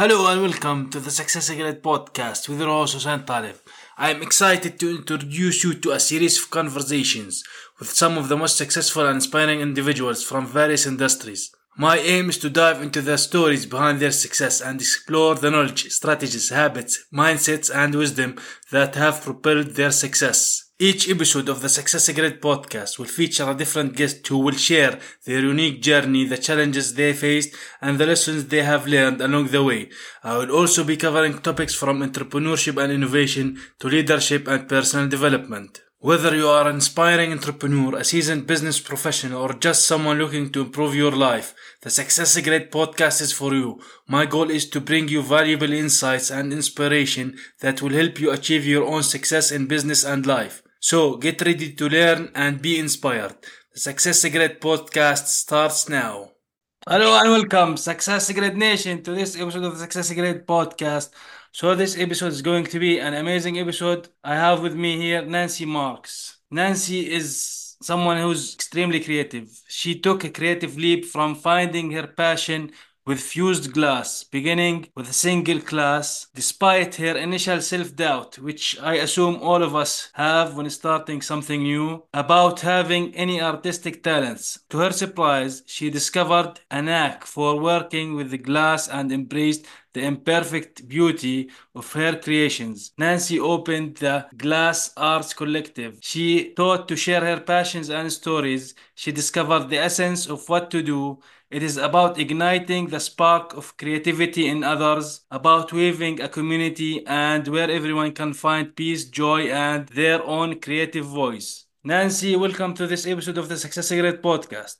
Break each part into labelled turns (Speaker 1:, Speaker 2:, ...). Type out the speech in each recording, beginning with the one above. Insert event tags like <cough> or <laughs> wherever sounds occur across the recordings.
Speaker 1: Hello and welcome to the Success Grid podcast with your host Talib. I am excited to introduce you to a series of conversations with some of the most successful and inspiring individuals from various industries. My aim is to dive into the stories behind their success and explore the knowledge, strategies, habits, mindsets, and wisdom that have propelled their success. Each episode of the Success Grid podcast will feature a different guest who will share their unique journey, the challenges they faced, and the lessons they have learned along the way. I will also be covering topics from entrepreneurship and innovation to leadership and personal development. Whether you are an inspiring entrepreneur, a seasoned business professional, or just someone looking to improve your life, the Success Grid podcast is for you. My goal is to bring you valuable insights and inspiration that will help you achieve your own success in business and life. So get ready to learn and be inspired. The Success Secret podcast starts now. Hello and welcome, Success Secret Nation, to this episode of the Success Secret podcast. So this episode is going to be an amazing episode. I have with me here Nancy Marks. Nancy is someone who's extremely creative. She took a creative leap from finding her passion with fused glass, beginning with a single class, despite her initial self doubt, which I assume all of us have when starting something new, about having any artistic talents. To her surprise, she discovered a knack for working with the glass and embraced the imperfect beauty of her creations. Nancy opened the Glass Arts Collective. She taught to share her passions and stories. She discovered the essence of what to do. It is about igniting the spark of creativity in others, about weaving a community and where everyone can find peace, joy, and their own creative voice. Nancy, welcome to this episode of the Success Grid podcast.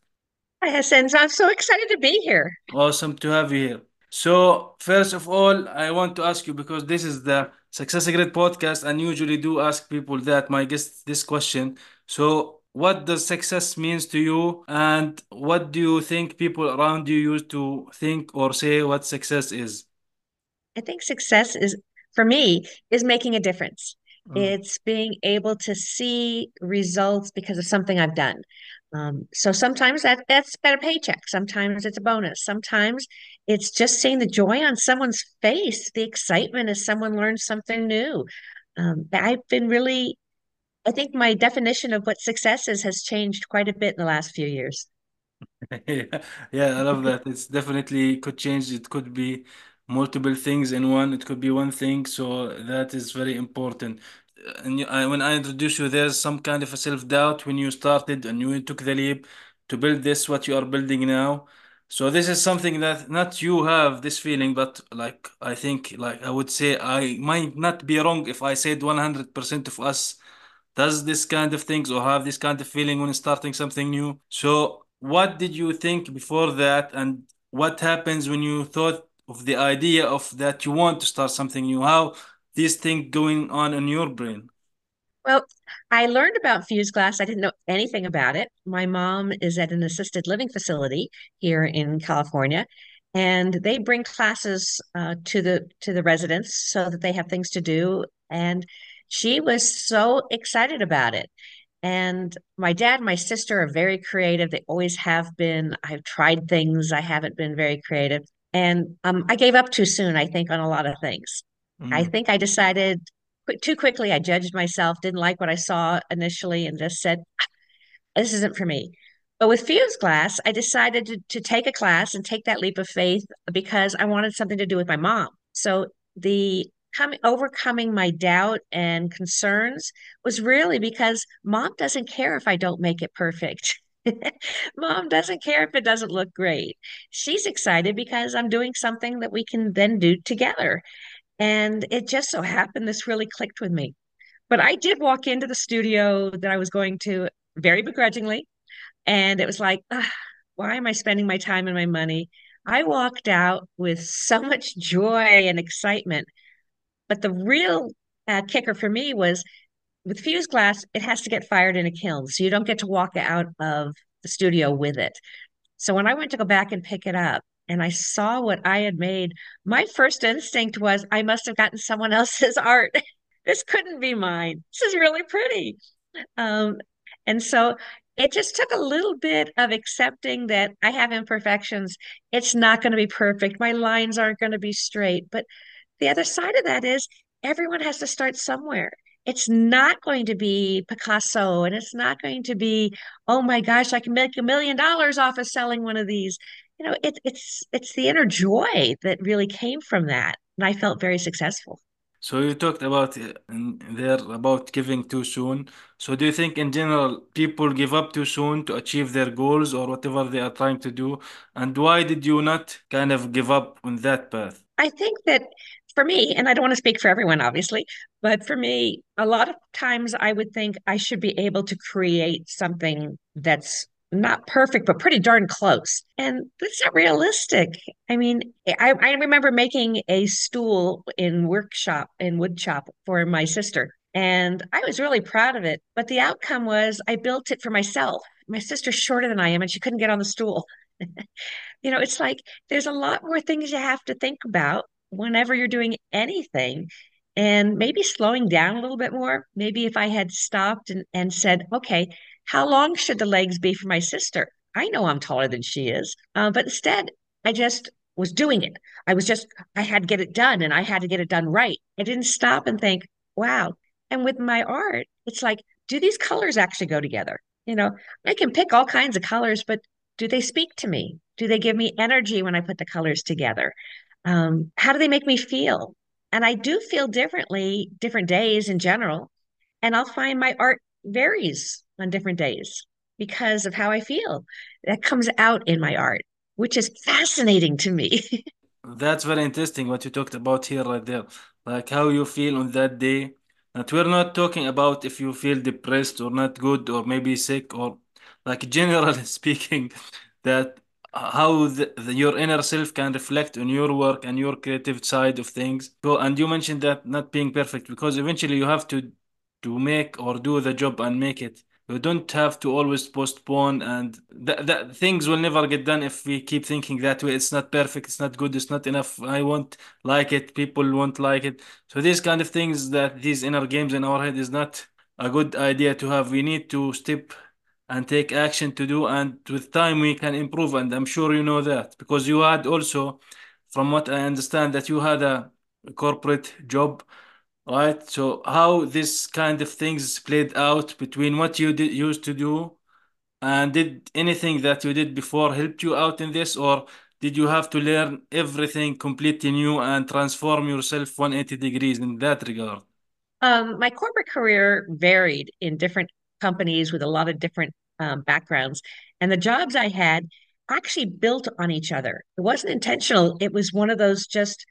Speaker 2: Hi, Hassan. I'm so excited to be here.
Speaker 1: Awesome to have you here. So, first of all, I want to ask you because this is the Success Grid podcast, and usually do ask people that my guest this question. So, what does success means to you, and what do you think people around you used to think or say what success is?
Speaker 2: I think success is, for me, is making a difference.
Speaker 1: Mm.
Speaker 2: It's being able to see results because of something I've done. Um, so sometimes that that's better paycheck. Sometimes it's a bonus. Sometimes it's just seeing the joy on someone's face, the excitement as someone learns something new. Um, I've been really, I think my definition of what success is has changed quite a bit in the last few years. <laughs>
Speaker 1: Yeah, yeah, I love that. It's definitely could change. It could be multiple things in one. It could be one thing. So that is very important. And I, when I introduce you, there's some kind of a self-doubt when you started and you took the leap to build this, what you are building now. So this is something that not you have this feeling, but like I think, like I would say, I might not be wrong if I said 100% of us does this kind of things or have this kind of feeling when starting something new. So, what did you think before that, and what happens when you thought of the idea of that you want to start something new? How these things going on in your brain?
Speaker 2: Well, I learned about fused glass. I didn't know anything about it. My mom is at an assisted living facility here in California, and they bring classes uh, to the to the residents so that they have things to do. And she was so excited about it. And my dad and my sister are very creative. They always have been. I've tried things. I haven't been very creative. And um, I gave up too soon, I think, on a lot of things. I
Speaker 1: Mm,
Speaker 2: think I decided too quickly. I judged myself, didn't like what I saw initially, and just said, this isn't for me. But with Fused Glass, I decided to, to take a class and take that leap of faith because I wanted something to do with my mom. So the coming overcoming my doubt and concerns was really because mom doesn't care if I don't make it perfect. <laughs> Mom doesn't care if it doesn't look great. She's excited because I'm doing something that we can then do together. And it just so happened this really clicked with me. But I did walk into the studio that I was going to very begrudgingly. And it was like, why am I spending my time and my money? I walked out with so much joy and excitement. But the real uh, kicker for me was with fused glass, it has to get fired in a kiln. So you don't get to walk out of the studio with it. So when I went to go back and pick it up and I saw what I had made, my first instinct was I must have gotten someone <laughs> else's art. This couldn't be mine. This is really pretty. Um, and so it just took a little bit of accepting that I have imperfections. It's not going to be perfect. My lines aren't going to be straight. But the other side of that is everyone has to start somewhere. It's not going to be Picasso and it's not going to be, oh my gosh, I can make a million dollars off of selling one of these. You know, it, it's it's the inner joy that really came from that. And I felt very successful.
Speaker 1: So you talked about uh, there about giving too soon. So do you think in general people give up too soon to achieve their goals or whatever they are trying to do? And why did you not kind of give up on that path?
Speaker 2: I think that for me, and I don't want to speak for everyone, obviously, but for me, a lot of times I would think I should be able to create something that's not perfect, but pretty darn close. And that's not realistic. I mean, I, I remember making a stool in workshop, in wood shop for my sister. And I was really proud of it. But the outcome was I built it for myself. My sister's shorter than I am, and she couldn't get on the stool. <laughs> you know, it's like there's a lot more things you have to think about whenever you're doing anything. And maybe slowing down a little bit more. Maybe if I had stopped and, and said, okay, how long should the legs be for my sister? I know I'm taller than she is. Uh, but instead, I just was doing it. I was just, I had to get it done and I had to get it done right. I didn't stop and think, wow. And with my art, it's like, do these colors actually go together? You know, I can pick all kinds of colors, but do they speak to me? Do they give me energy when I put the colors together? Um, how do they make me feel? And I do feel differently different days in general. And I'll find my art varies on different days because of how I feel. That comes out in my art, which is fascinating to me. <laughs>
Speaker 1: That's very interesting what you talked about here, right there. Like how you feel on that day. That we're not talking about if you feel depressed or not good or maybe sick or like <laughs> generally speaking, that how the, the, your inner self can reflect on your work and your creative side of things. So, and you mentioned that not being perfect because eventually you have to to make or do the job and make it. You don't have to always postpone, and that that things will never get done if we keep thinking that way. It's not perfect, it's not good, it's not enough. I won't like it, people won't like it. So these kind of things that these inner games in our head is not a good idea to have. We need to step and take action to do, and with time we can improve. And I'm sure you know that because you had also, from what I understand, that you had a corporate job right? So how this kind of things played out between what you did used to do and did anything that you did before helped you out in this, or did you have to learn everything completely new and transform yourself 180 degrees in that regard?
Speaker 2: Um, my corporate career varied in different companies with a lot of different um, backgrounds, and the jobs I had actually built on each other. It wasn't intentional. It was one of those just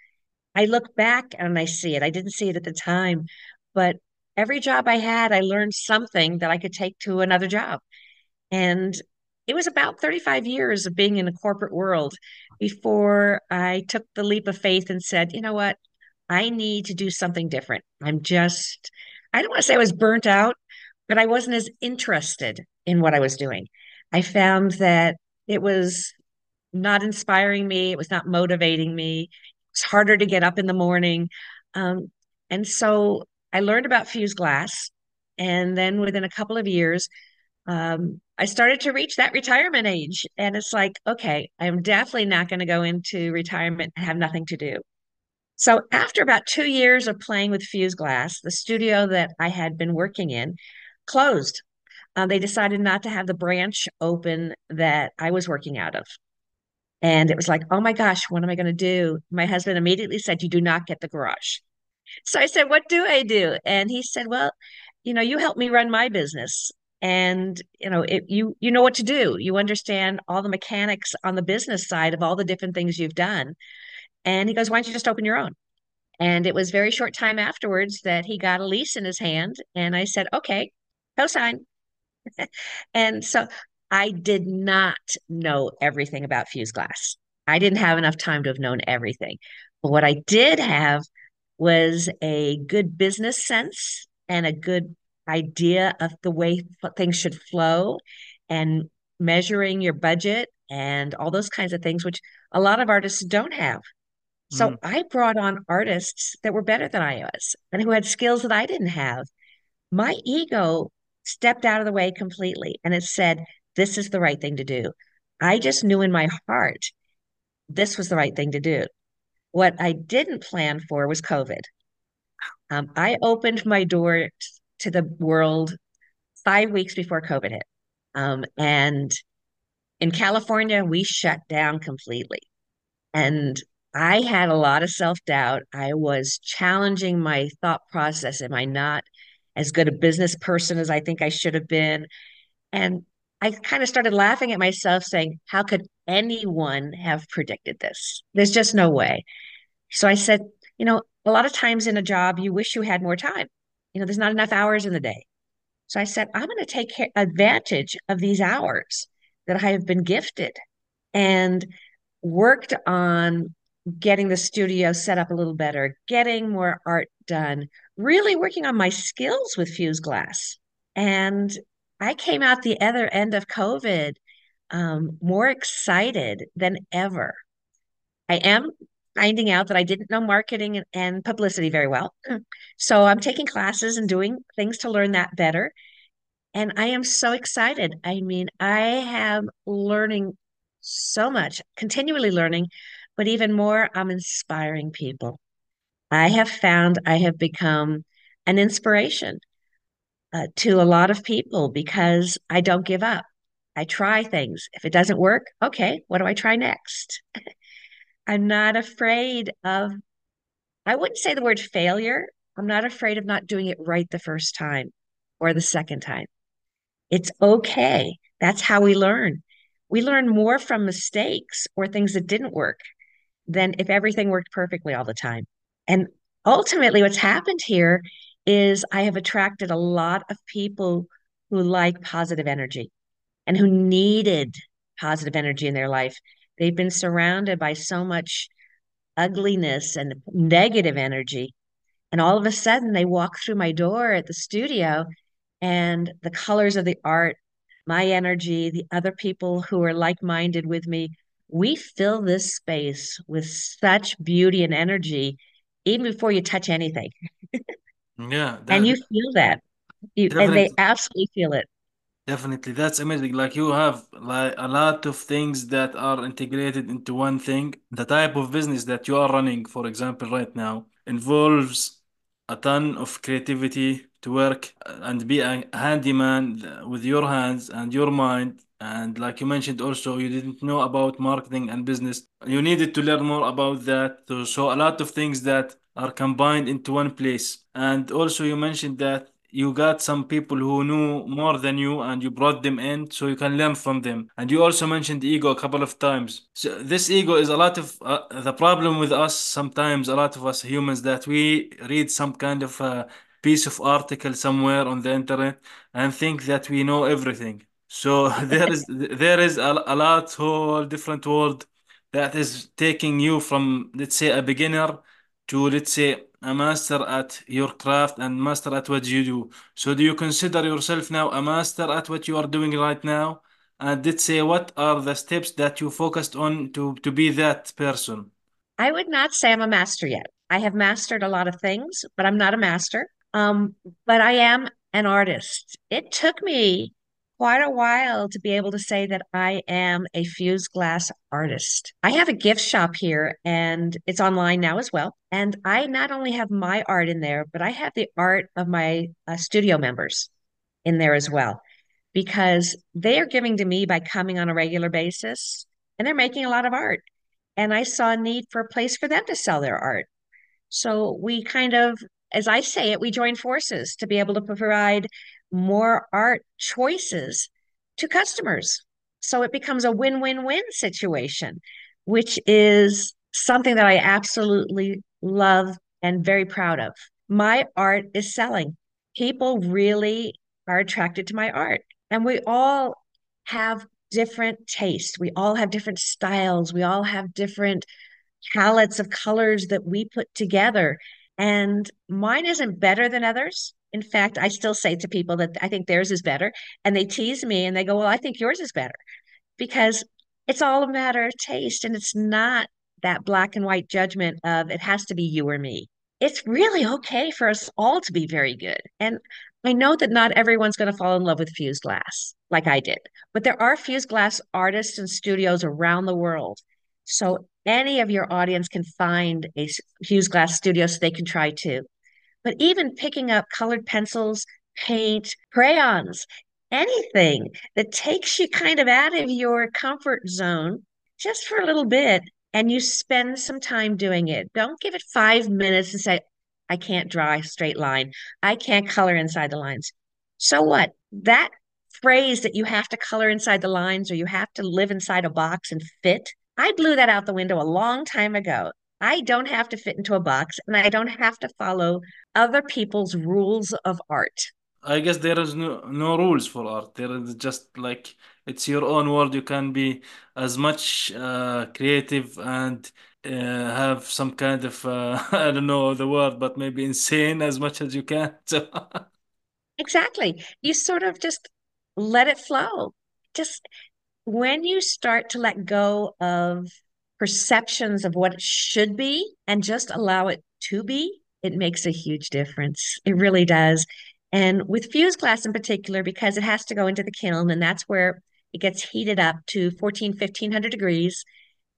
Speaker 2: I look back and I see it. I didn't see it at the time, but every job I had, I learned something that I could take to another job. And it was about 35 years of being in the corporate world before I took the leap of faith and said, you know what? I need to do something different. I'm just, I don't want to say I was burnt out, but I wasn't as interested in what I was doing. I found that it was not inspiring me, it was not motivating me. It's harder to get up in the morning. Um, and so I learned about fused glass. And then within a couple of years, um, I started to reach that retirement age. And it's like, okay, I'm definitely not going to go into retirement and have nothing to do. So after about two years of playing with fused glass, the studio that I had been working in closed. Uh, they decided not to have the branch open that I was working out of. And it was like, oh my gosh, what am I going to do? My husband immediately said, You do not get the garage. So I said, What do I do? And he said, Well, you know, you help me run my business. And you know, it, you you know what to do. You understand all the mechanics on the business side of all the different things you've done. And he goes, Why don't you just open your own? And it was very short time afterwards that he got a lease in his hand. And I said, Okay, co-sign. <laughs> and so I did not know everything about fused glass. I didn't have enough time to have known everything. But what I did have was a good business sense and a good idea of the way things should flow and measuring your budget and all those kinds of things, which a lot of artists don't have. So mm. I brought on artists that were better than I was and who had skills that I didn't have. My ego stepped out of the way completely and it said, this is the right thing to do. I just knew in my heart this was the right thing to do. What I didn't plan for was COVID. Um, I opened my door to the world five weeks before COVID hit. Um, and in California, we shut down completely. And I had a lot of self doubt. I was challenging my thought process. Am I not as good a business person as I think I should have been? And I kind of started laughing at myself, saying, How could anyone have predicted this? There's just no way. So I said, You know, a lot of times in a job, you wish you had more time. You know, there's not enough hours in the day. So I said, I'm going to take advantage of these hours that I have been gifted and worked on getting the studio set up a little better, getting more art done, really working on my skills with fused glass. And I came out the other end of COVID um, more excited than ever. I am finding out that I didn't know marketing and publicity very well. <clears throat> So I'm taking classes and doing things to learn that better. And I am so excited. I mean, I am learning so much, continually learning, but even more, I'm inspiring people. I have found I have become an inspiration uh, to a lot of people because I don't give up. I try things. If it doesn't work, okay, what do I try next? <laughs> I'm not afraid of, I wouldn't say the word failure. I'm not afraid of not doing it right the first time or the second time. It's okay. That's how we learn. We learn more from mistakes or things that didn't work than if everything worked perfectly all the time. And ultimately, what's happened here is I have attracted a lot of people who like positive energy and who needed positive energy in their life. They've been surrounded by so much ugliness and negative energy. And all of a sudden, they walk through my door at the studio, and the colors of the art, my energy, the other people who are like minded with me, we fill this space with such beauty and energy even before you touch anything.
Speaker 1: Yeah, <laughs>
Speaker 2: And you feel that. You, and they absolutely feel it.
Speaker 1: Definitely, that's amazing. Like you have like a lot of things that are integrated into one thing. The type of business that you are running, for example, right now, involves a ton of creativity to work and be a handyman with your hands and your mind. And like you mentioned also, you didn't know about marketing and business. You needed to learn more about that. So, so a lot of things that are combined into one place. And also you mentioned that you got some people who knew more than you and you brought them in so you can learn from them and you also mentioned ego a couple of times so this ego is a lot of uh, the problem with us sometimes a lot of us humans that we read some kind of uh, piece of article somewhere on the internet and think that we know everything so <laughs> there is there is a, a lot whole different world that is taking you from let's say a beginner to let's say a master at your craft and master at what you do. So do you consider yourself now a master at what you are doing right now? And let's say what are the steps that you focused on to to be that person?
Speaker 2: I would not say I'm a master yet. I have mastered a lot of things, but I'm not a master. Um, but I am an artist. It took me quite a while to be able to say that I am a fused glass artist. I have a gift shop here and it's online now as well. And I not only have my art in there, but I have the art of my uh, studio members in there as well because they are giving to me by coming on a regular basis and they're making a lot of art. And I saw a need for a place for them to sell their art. So we kind of, as I say it, we join forces to be able to provide more art choices to customers. So it becomes a win-win-win situation, which is something that I absolutely love and very proud of. My art is selling. People really are attracted to my art. And we all have different tastes. We all have different styles. We all have different palettes of colors that we put together. And mine isn't better than others. In fact, I still say to people that I think theirs is better. And they tease me and they go, Well, I think yours is better because it's all a matter of taste. And it's not that black and white judgment of it has to be you or me. it's really okay for us all to be very good. And I know that not everyone's going to fall in love with fused glass like I did, but there are fused glass artists and studios around the world. So any of your audience can find a fused glass studio so they can try too. But even picking up colored pencils, paint, crayons, anything that takes you kind of out of your comfort zone just for a little bit and you spend some time doing it. Don't give it five minutes and say, I can't draw a straight line. I can't color inside the lines. So what? That phrase that you have to color inside the lines or you have to live inside a box and fit, I blew that out the window a long time ago. I don't have to fit into a box and I don't have to follow other people's rules of art.
Speaker 1: I guess there is no no rules for art. There is just like it's your own world. You can be as much uh, creative and uh, have some kind of uh, <laughs> I don't know the word, but maybe insane as much as you can. <laughs> So
Speaker 2: Exactly. You sort of just let it flow. Just when you start to let go of perceptions of what it should be and just allow it to be, it makes a huge difference. It really does. And with fused glass in particular, because it has to go into the kiln, and that's where it gets heated up to 14, 1500 degrees,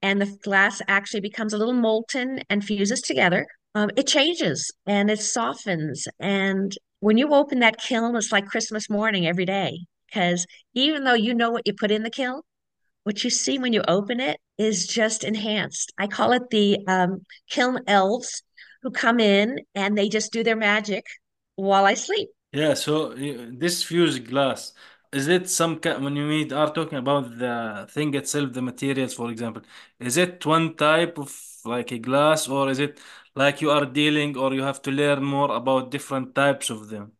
Speaker 2: and the glass actually becomes a little molten and fuses together. Um, it changes and it softens. And when you open that kiln, it's like Christmas morning every day. Because even though you know what you put in the kiln, what you see when you open it is just enhanced. I call it the um, kiln elves who come in and they just do their magic while I sleep.
Speaker 1: yeah, so this fused glass is it some kind when you mean are talking about the thing itself, the materials, for example, is it one type of like a glass, or is it like you are dealing, or you have to learn more about different types of them?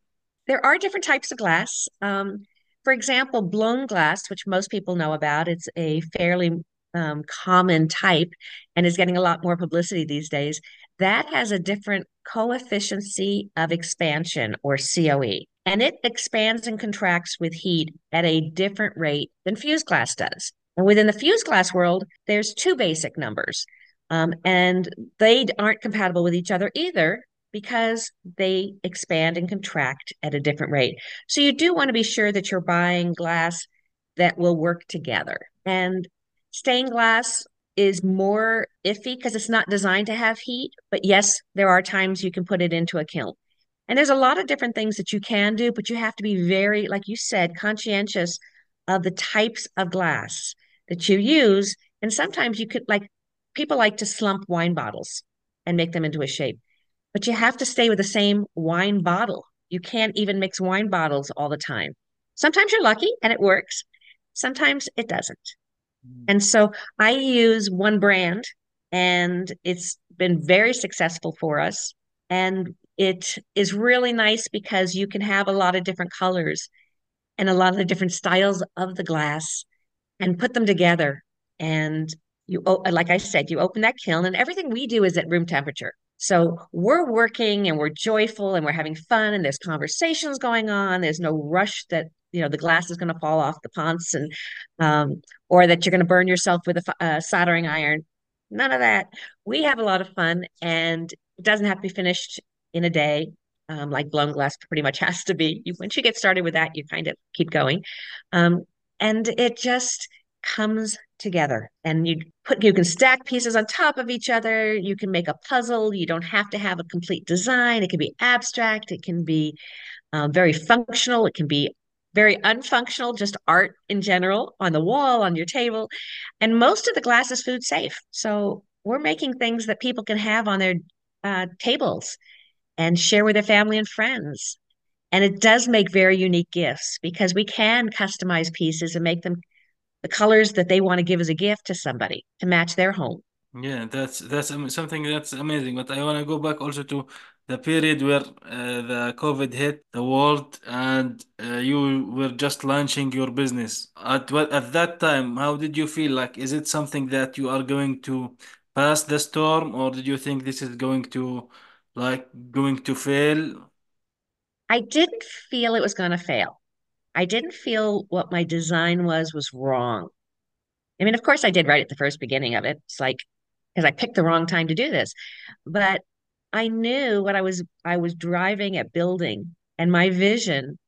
Speaker 2: There are different types of glass. Um, for example, blown glass, which most people know about, it's a fairly um, common type and is getting a lot more publicity these days. That has a different coefficient of expansion or COE, and it expands and contracts with heat at a different rate than fused glass does. And within the fused glass world, there's two basic numbers, um, and they aren't compatible with each other either because they expand and contract at a different rate. So you do want to be sure that you're buying glass that will work together. And stained glass is more iffy because it's not designed to have heat. But yes, there are times you can put it into a kiln. And there's a lot of different things that you can do, but you have to be very, like you said, conscientious of the types of glass that you use. And sometimes you could, like, people like to slump wine bottles and make them into a shape but you have to stay with the same wine bottle. You can't even mix wine bottles all the time. Sometimes you're lucky and it works, sometimes it doesn't. Mm. And so I use one brand and it's been very successful for us. And it is really nice because you can have a lot of different colors and a lot of the different styles of the glass and put them together. And you, like I said, you open that kiln and everything we do is at room temperature. So we're working and we're joyful and we're having fun and there's conversations going on. There's no rush that you know the glass is going to fall off the ponce and um, or that you're going to burn yourself with a uh, soldering iron. None of that. We have a lot of fun and it doesn't have to be finished in a day. Um, like blown glass pretty much <laughs> has to be. You, once you get started with that, you kind of keep going. Um, and it just comes together. And you put you can stack pieces on top of each other. You can make a puzzle. You don't have to have a complete design. It can be abstract. It can be uh, very functional. It can be very unfunctional just art in general on the wall on your table. And most of the glass is food safe. So we're making things that people can have on their uh, tables and share with their family and friends. And it does make very unique gifts because we can customize pieces and make them the colors that they want to give as a gift to somebody to match their home.
Speaker 1: Yeah, that's that's something that's amazing. But I want to go back also to the period where uh, the COVID hit the world and uh, you were just launching your business. At what at that time, how did you feel? Like, is it something that you are going to pass the storm, or did you think this is going to like going to fail?
Speaker 2: I didn't feel it was going to fail. I didn't feel what my design was was wrong. I mean, of course, I did right at the first beginning of it. It's like because I picked the wrong time to do this, but I knew what I was I was driving at building, and my vision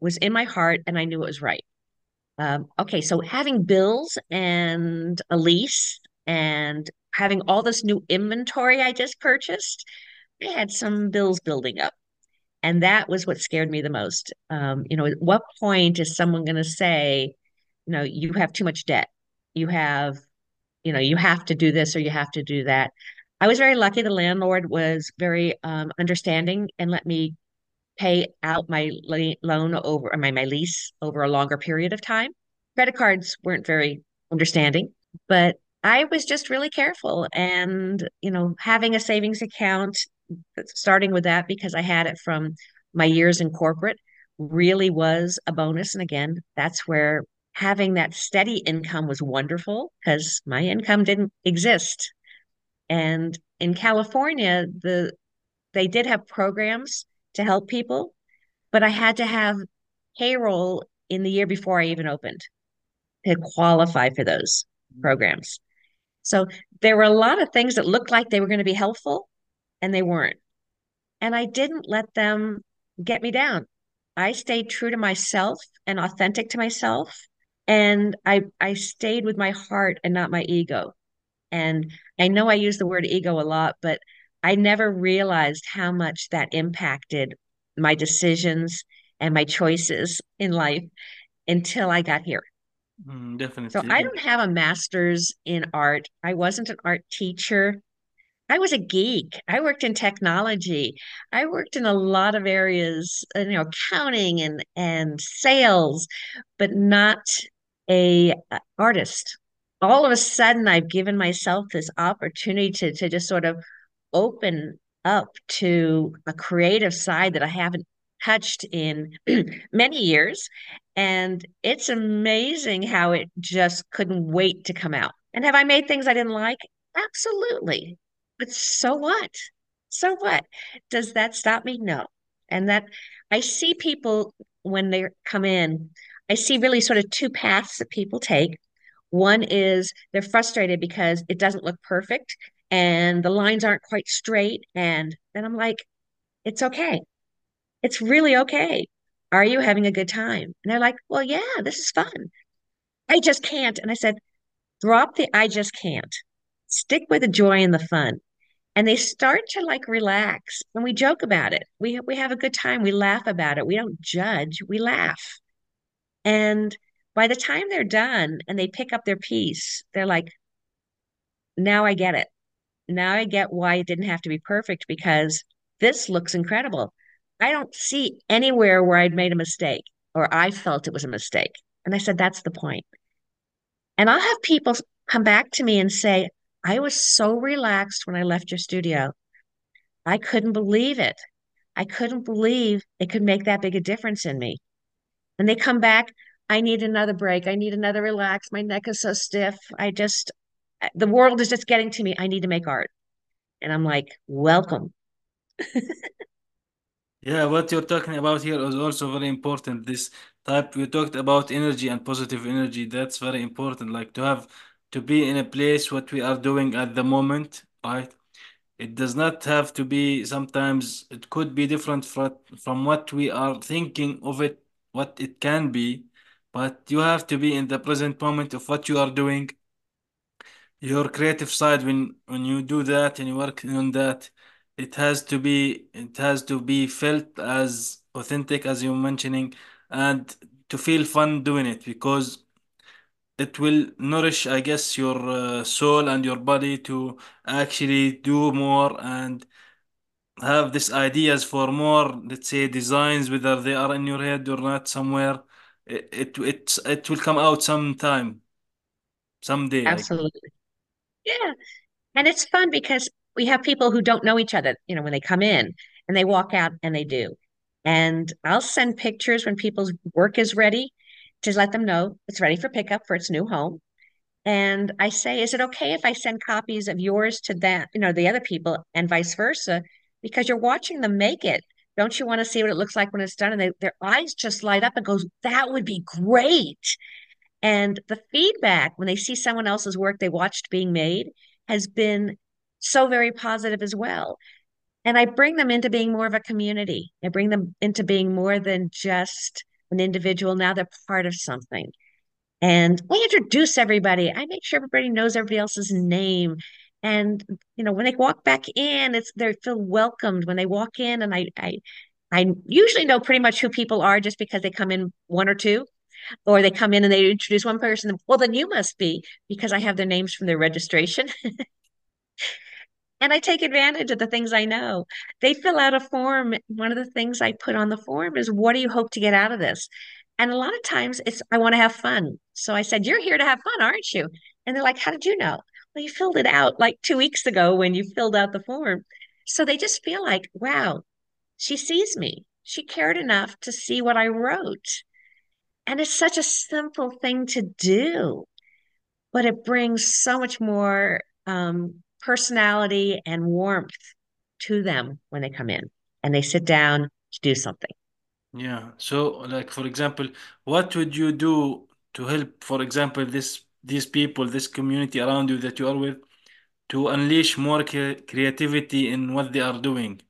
Speaker 2: was in my heart, and I knew it was right. Um, okay, so having bills and a lease and having all this new inventory I just purchased, I had some bills building up. And that was what scared me the most. Um, you know, at what point is someone going to say, you know, you have too much debt? You have, you know, you have to do this or you have to do that. I was very lucky. The landlord was very um, understanding and let me pay out my loan over my, my lease over a longer period of time. Credit cards weren't very understanding, but I was just really careful and, you know, having a savings account, starting with that because I had it from my years in corporate really was a bonus. And again, that's where having that steady income was wonderful because my income didn't exist. And in California, the they did have programs to help people, but I had to have payroll in the year before I even opened to qualify for those mm-hmm. programs. So there were a lot of things that looked like they were going to be helpful and they weren't. And I didn't let them get me down. I stayed true to myself and authentic to myself. And I I stayed with my heart and not my ego. And I know I use the word ego a lot, but I never realized how much that impacted my decisions and my choices in life until I got here.
Speaker 1: Mm,
Speaker 2: So. I don't have a master's in art. I wasn't an art teacher. I was a geek. I worked in technology. I worked in a lot of areas, uh, you know, accounting and and sales, but not a uh, artist. All of a sudden, I've given myself this opportunity to to just sort of open up to a creative side that I haven't touched in <clears throat> many years. And it's amazing how it just couldn't wait to come out. And have I made things I didn't like? Absolutely. But so what? So what? Does that stop me? No. And that I see people when they come in, I see really sort of two paths that people take. One is they're frustrated because it doesn't look perfect and the lines aren't quite straight. And then I'm like, it's okay. It's really okay. Are you having a good time? And they're like, well, yeah, this is fun. I just can't. And I said, drop the I just can't. Stick with the joy and the fun. And they start to like relax and we joke about it. We we have a good time. We laugh about it. We don't judge. We laugh. And by the time they're done and they pick up their piece, they're like, now I get it. Now I get why it didn't have to be perfect because this looks incredible. I don't see anywhere where I'd made a mistake or I felt it was a mistake. And I said, that's the point. And I'll have people come back to me and say, I was so relaxed when I left your studio. I couldn't believe it. I couldn't believe it could make that big a difference in me. And they come back, I need another break. I need another relax. My neck is so stiff. I just, the world is just getting to me. I need to make art. And I'm like, welcome. <laughs>
Speaker 1: Yeah, what you're talking about here is also very important. This type you talked about energy and positive energy. That's very important. Like to have to be in a place what we are doing at the moment, right? It does not have to be, sometimes it could be different from what we are thinking of it, what it can be, but you have to be in the present moment of what you are doing your creative side when when you do that and you work on that it has to be it has to be felt as authentic as you're mentioning and to feel fun doing it because it will nourish I guess your uh, soul and your body to actually do more and have these ideas for more let's say designs whether they are in your head or not somewhere it it it, it will come out sometime someday
Speaker 2: Absolutely. Yeah. And it's fun because we have people who don't know each other, you know, when they come in and they walk out and they do. And I'll send pictures when people's work is ready to let them know it's ready for pickup for its new home. And I say, is it okay if I send copies of yours to that, you know, the other people and vice versa? Because you're watching them make it. Don't you want to see what it looks like when it's done? And they, their eyes just light up and goes, that would be great. And the feedback when they see someone else's work they watched being made has been so very positive as well. And I bring them into being more of a community. I bring them into being more than just an individual. Now they're part of something. And we introduce everybody. I make sure everybody knows everybody else's name. And you know, when they walk back in, it's they feel welcomed when they walk in. And I I I usually know pretty much who people are just because they come in one or two, or they come in and they introduce one person. Well, then you must be because I have their names from their registration. <laughs> and I take advantage of the things I know. They fill out a form. One of the things I put on the form is, What do you hope to get out of this? And a lot of times it's, I want to have fun. So I said, You're here to have fun, aren't you? And they're like, How did you know? Well, you filled it out like two weeks ago when you filled out the form. So they just feel like, Wow, she sees me. She cared enough to see what I wrote. And it's such a simple thing to do, but it brings so much more um, personality and warmth to them when they come in and they sit down to do something.
Speaker 1: Yeah. So, like for example, what would you do to help, for example, this these people, this community around you that you are with, to unleash more cre creativity in what they are doing?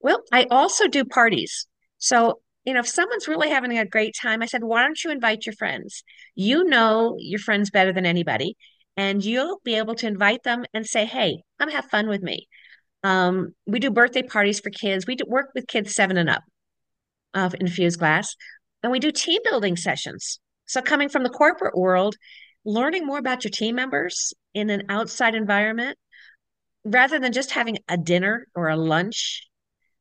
Speaker 2: Well, I also do parties. So, you know, if someone's really having a great time, I said, why don't you invite your friends? You know your friends better than anybody, and you'll be able to invite them and say, hey, come have fun with me. Um, we do birthday parties for kids. We work with kids seven and up of infused glass, and we do team building sessions. So, coming from the corporate world, learning more about your team members in an outside environment rather than just having a dinner or a lunch,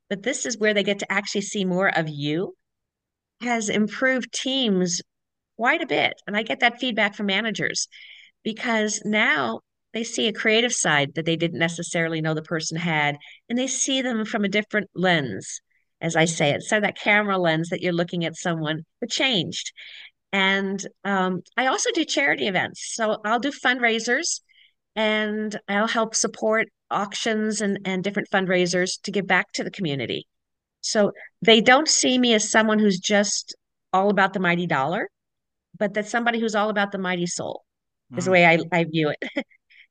Speaker 2: but this is where they get to actually see more of you, has improved teams quite a bit. And I get that feedback from managers because now they see a creative side that they didn't necessarily know the person had, and they see them from a different lens, as I say it. So that camera lens that you're looking at someone, but changed. And um, I also do charity events. So I'll do fundraisers and I'll help support auctions and, and different fundraisers to give back to the community. So they don't see me as someone who's just all about the mighty dollar, but that's somebody who's all about the mighty soul, is the
Speaker 1: Mm.
Speaker 2: way I, I view it. <laughs>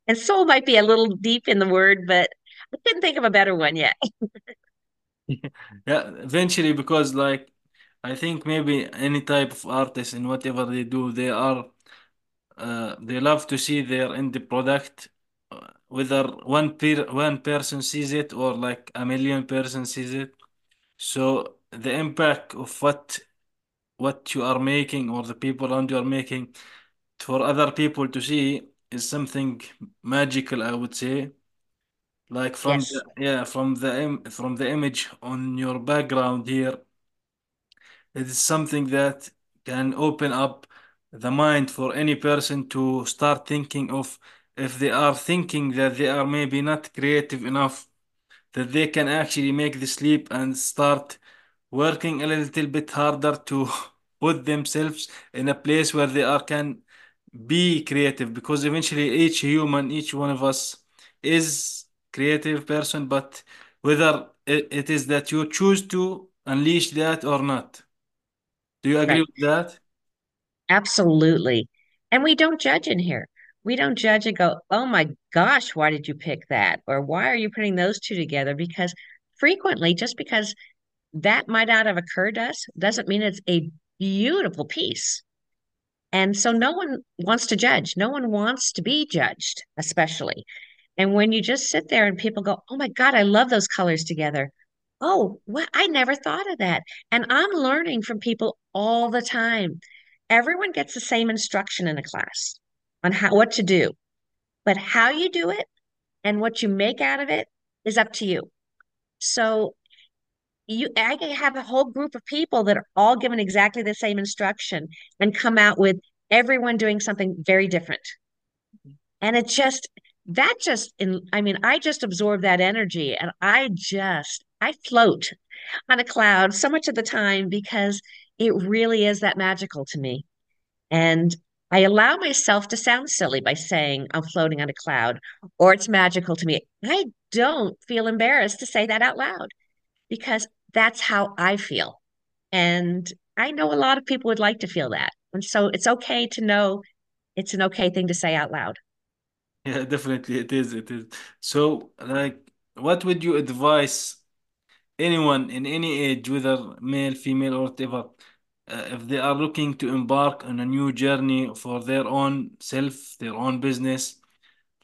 Speaker 2: And soul might be a little deep in the word, but I couldn't think of a better one yet. <laughs> <laughs>
Speaker 1: Yeah, eventually, because like I think maybe any type of artist in whatever they do, they are uh, they love to see their end product, uh, whether one per one person sees it or like a million person sees it. So the impact of what what you are making or the people around you are making for other people to see is something magical, I would say. Like from the yeah from the im from the image on your background here, it is something that can open up the mind for any person to start thinking of if they are thinking that they are maybe not creative enough that they can actually make the leap and start working a little bit harder to <laughs> put themselves in a place where they are can be creative because eventually each human, each one of us is creative person, but whether it, it is that you choose to unleash that or not. Do you agree
Speaker 2: right.
Speaker 1: with that?
Speaker 2: Absolutely. And we don't judge in here. We don't judge and go, oh my gosh, why did you pick that? Or why are you putting those two together? Because frequently, just because that might not have occurred to us doesn't mean it's a beautiful piece. And so no one wants to judge. No one wants to be judged, especially. And when you just sit there and people go, oh my God, I love those colors together. Oh, what? I never thought of that. And I'm learning from people all the time. Everyone gets the same instruction in a class on how what to do, but how you do it and what you make out of it is up to you. So you I can have a whole group of people that are all given exactly the same instruction and come out with everyone doing something very different. And it just that just in I mean, I just absorb that energy and I just I float on a cloud so much of the time because it really is that magical to me. And I allow myself to sound silly by saying I'm floating on a cloud or it's magical to me. I don't feel embarrassed to say that out loud because that's how I feel. And I know a lot of people would like to feel that. And so it's okay to know it's an okay thing to say out loud.
Speaker 1: Yeah, <laughs> definitely it is. It is. So like what would you advise anyone in any age, whether male, female, or whatever, uh, if they are looking to embark on a new journey for their own self, their own business,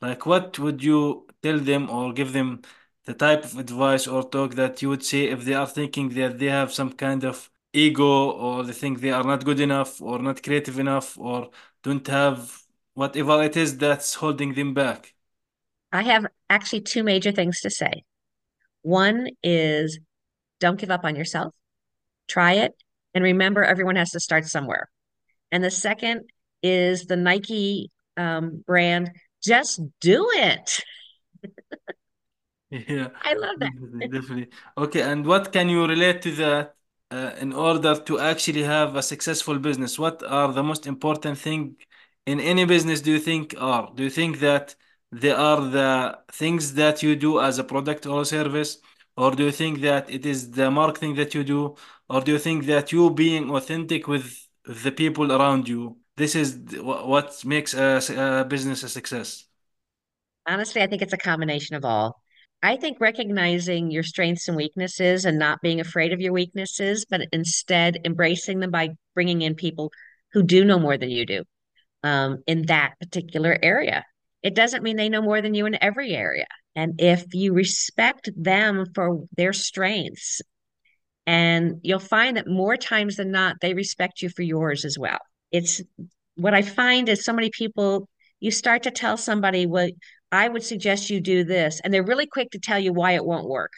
Speaker 1: like what would you tell them or give them the type of advice or talk that you would say if they are thinking that they have some kind of ego or they think they are not good enough or not creative enough or don't have whatever it is that's holding them back?
Speaker 2: I have actually two major things to say. One is don't give up on yourself, try it, and remember everyone has to start somewhere. And the second is the Nike um, brand, just do it. <laughs>
Speaker 1: Yeah,
Speaker 2: I love that.
Speaker 1: definitely. Okay, and what can you relate to that uh, in order to actually have a successful business? What are the most important thing in any business do you think are? Do you think that they are the things that you do as a product or a service? Or do you think that it is the marketing that you do? Or do you think that you being authentic with the people around you? This is what makes a business a success.
Speaker 2: Honestly, I think it's a combination of all. I think recognizing your strengths and weaknesses and not being afraid of your weaknesses, but instead embracing them by bringing in people who do know more than you do um, in that particular area. It doesn't mean they know more than you in every area. And if you respect them for their strengths, and you'll find that more times than not, they respect you for yours as well. It's what I find is so many people, you start to tell somebody, well, I would suggest you do this, and they're really quick to tell you why it won't work.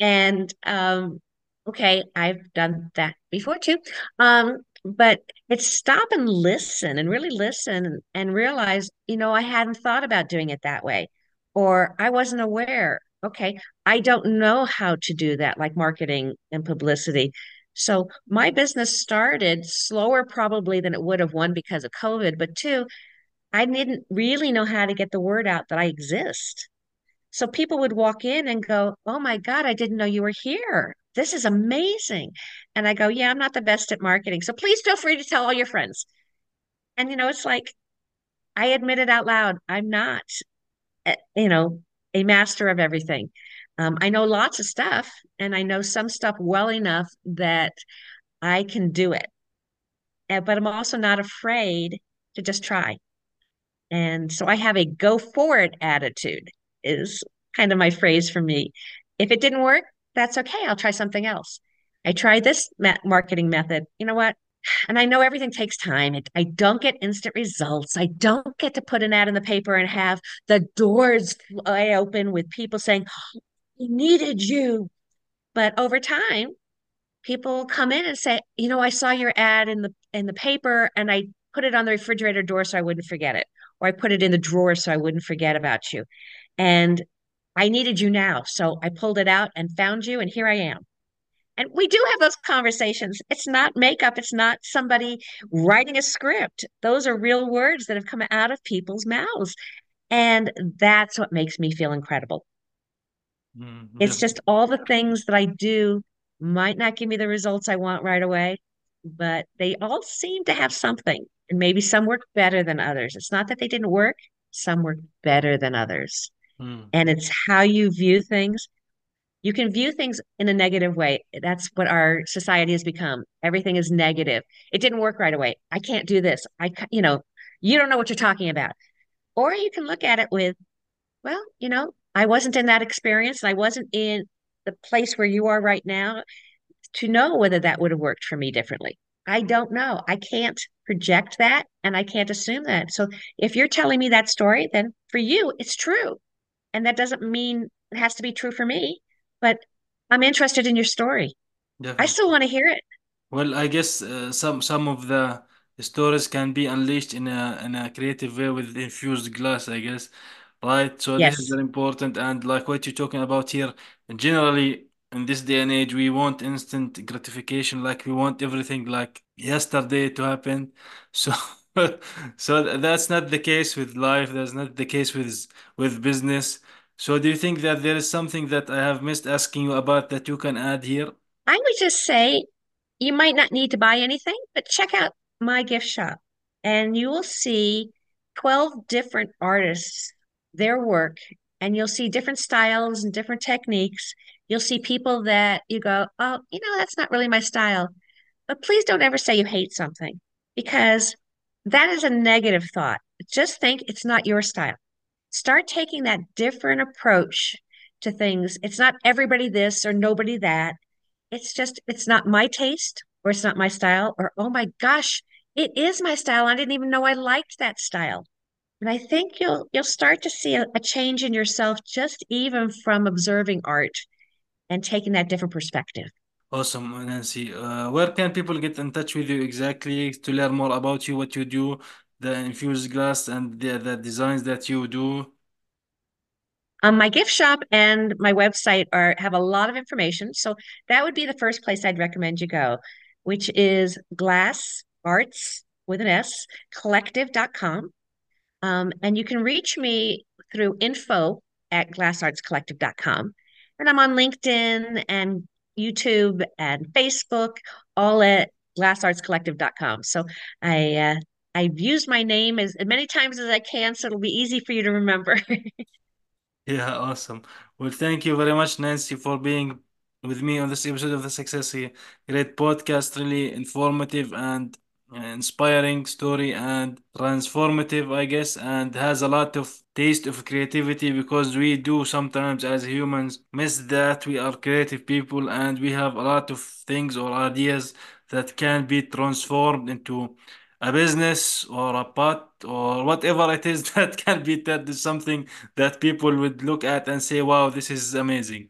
Speaker 2: And um, okay, I've done that before too. Um, but it's stop and listen and really listen and realize, you know, I hadn't thought about doing it that way, or I wasn't aware. Okay, I don't know how to do that, like marketing and publicity. So my business started slower probably than it would have one because of COVID, but two, I didn't really know how to get the word out that I exist. So people would walk in and go, Oh my God, I didn't know you were here. This is amazing. And I go, Yeah, I'm not the best at marketing. So please feel free to tell all your friends. And, you know, it's like I admit it out loud. I'm not, eh, you know, a master of everything. Um, I know lots of stuff and I know some stuff well enough that I can do it. Uh, but I'm also not afraid to just try. And so I have a go for it attitude, is kind of my phrase for me. If it didn't work, that's okay. I'll try something else. I tried this ma- marketing method. You know what? And I know everything takes time. I don't get instant results. I don't get to put an ad in the paper and have the doors fly open with people saying, oh, We needed you. But over time, people come in and say, you know, I saw your ad in the in the paper and I put it on the refrigerator door so I wouldn't forget it. Or I put it in the drawer so I wouldn't forget about you. And I needed you now. So I pulled it out and found you and here I am. And we do have those conversations. It's not makeup, it's not somebody writing a script. Those are real words that have come out of people's mouths. And that's what makes me feel incredible.
Speaker 1: Mm,
Speaker 2: It's just all the things that I do might not give me the results I want right away, but they all seem to have something. And maybe some work better than others. It's not that they didn't work, some work better than others.
Speaker 1: Mm,
Speaker 2: And it's how you view things. You can view things in a negative way. That's what our society has become. Everything is negative. It didn't work right away. I can't do this. I, you know, you don't know what you're talking about. Or you can look at it with well, you know, I wasn't in that experience and I wasn't in the place where you are right now to know whether that would have worked for me differently. I don't know. I can't project that and I can't assume that. So if you're telling me that story, then for you, it's true. And that doesn't mean it has to be true for me, but I'm interested in your story. I still want to hear it.
Speaker 1: Well, I guess uh, some some of the stories can be unleashed in a in a creative way with infused glass, I guess. Right? So this is very important and like what you're talking about here, generally in this day and age we want instant gratification, like we want everything like yesterday to happen. <laughs> So so that's not the case with life, that's not the case with with business. So do you think that there is something that I have missed asking you about that you can add here?
Speaker 2: I would just say you might not need to buy anything, but check out my gift shop and you will see 12 different artists, their work, and you'll see different styles and different techniques. You'll see people that you go, oh, you know, that's not really my style. But please don't ever say you hate something because that is a negative thought. Just think it's not your style. Start taking that different approach to things. It's not everybody this or nobody that. It's just, it's not my taste or it's not my style or, oh my gosh, it is my style. I didn't even know I liked that style. And I think you'll you'll start to see a, a change in yourself just even from observing art and taking that different perspective.
Speaker 1: Awesome, Nancy. Uh, where can people get in touch with you exactly to learn more about you, what you do, the infused glass, and the, the designs that you do?
Speaker 2: Um, my gift shop and my website are have a lot of information. So that would be the first place I'd recommend you go, which is Glass Arts with an S collective.com. Um, and you can reach me through info at glassartscollective.com. And I'm on LinkedIn and YouTube and Facebook, all at glassartscollective.com. So I uh, I've used my name as, as many times as I can, so it'll be easy for you to remember. <laughs>
Speaker 1: Yeah, awesome. Well, thank you very much, Nancy, for being with me on this episode of the SuccessGrid podcast. Really informative and inspiring story and transformative, I guess, and has a lot of taste of creativity because we do sometimes as humans miss that we are creative people and we have a lot of things or ideas that can be transformed into a business or a pot or whatever it is <laughs> that can be turned something that people would look at and say, wow, this is amazing.